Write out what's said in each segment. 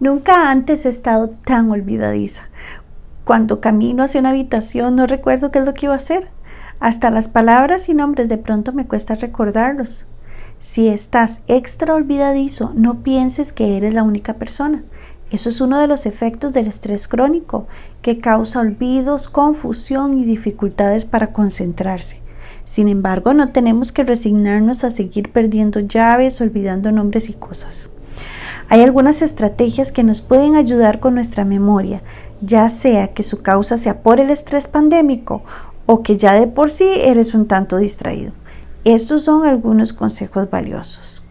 Nunca antes he estado tan olvidadiza. Cuando camino hacia una habitación no recuerdo qué es lo que iba a hacer. Hasta las palabras y nombres de pronto me cuesta recordarlos. Si estás extra olvidadizo, no pienses que eres la única persona. Eso es uno de los efectos del estrés crónico, que causa olvidos, confusión y dificultades para concentrarse. Sin embargo, no tenemos que resignarnos a seguir perdiendo llaves, olvidando nombres y cosas. Hay algunas estrategias que nos pueden ayudar con nuestra memoria, ya sea que su causa sea por el estrés pandémico o que ya de por sí eres un tanto distraído. Estos son algunos consejos valiosos.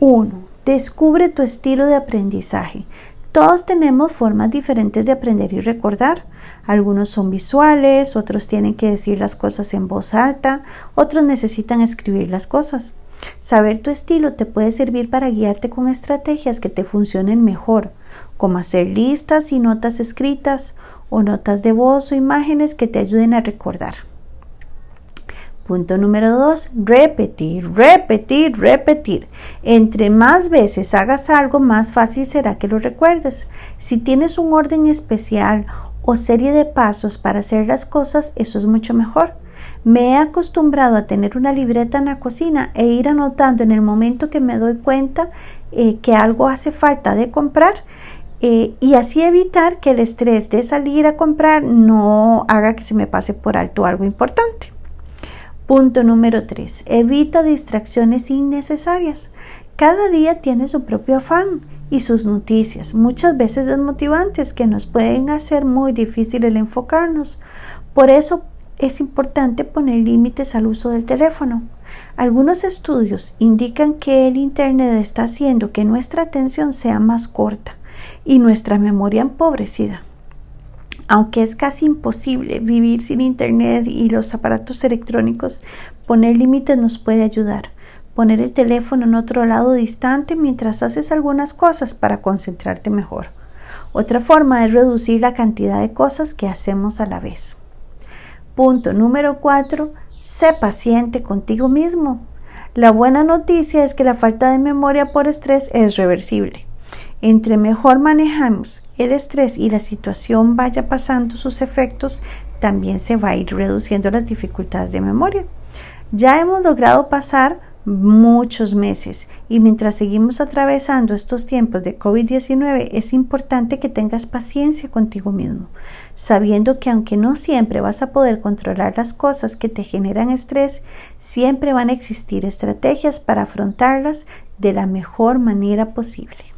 1. Descubre tu estilo de aprendizaje. Todos tenemos formas diferentes de aprender y recordar. Algunos son visuales, otros tienen que decir las cosas en voz alta, otros necesitan escribir las cosas. Saber tu estilo te puede servir para guiarte con estrategias que te funcionen mejor, como hacer listas y notas escritas o notas de voz o imágenes que te ayuden a recordar. Punto número dos, repetir, repetir, repetir. Entre más veces hagas algo, más fácil será que lo recuerdes. Si tienes un orden especial o serie de pasos para hacer las cosas, eso es mucho mejor. Me he acostumbrado a tener una libreta en la cocina e ir anotando en el momento que me doy cuenta eh, que algo hace falta de comprar eh, y así evitar que el estrés de salir a comprar no haga que se me pase por alto algo importante. Punto número 3. Evita distracciones innecesarias. Cada día tiene su propio afán y sus noticias, muchas veces desmotivantes, que nos pueden hacer muy difícil el enfocarnos. Por eso es importante poner límites al uso del teléfono. Algunos estudios indican que el Internet está haciendo que nuestra atención sea más corta y nuestra memoria empobrecida. Aunque es casi imposible vivir sin Internet y los aparatos electrónicos, poner límites nos puede ayudar. Poner el teléfono en otro lado distante mientras haces algunas cosas para concentrarte mejor. Otra forma es reducir la cantidad de cosas que hacemos a la vez. Punto número 4. Sé paciente contigo mismo. La buena noticia es que la falta de memoria por estrés es reversible. Entre mejor manejamos el estrés y la situación vaya pasando sus efectos, también se va a ir reduciendo las dificultades de memoria. Ya hemos logrado pasar muchos meses y mientras seguimos atravesando estos tiempos de COVID-19 es importante que tengas paciencia contigo mismo, sabiendo que aunque no siempre vas a poder controlar las cosas que te generan estrés, siempre van a existir estrategias para afrontarlas de la mejor manera posible.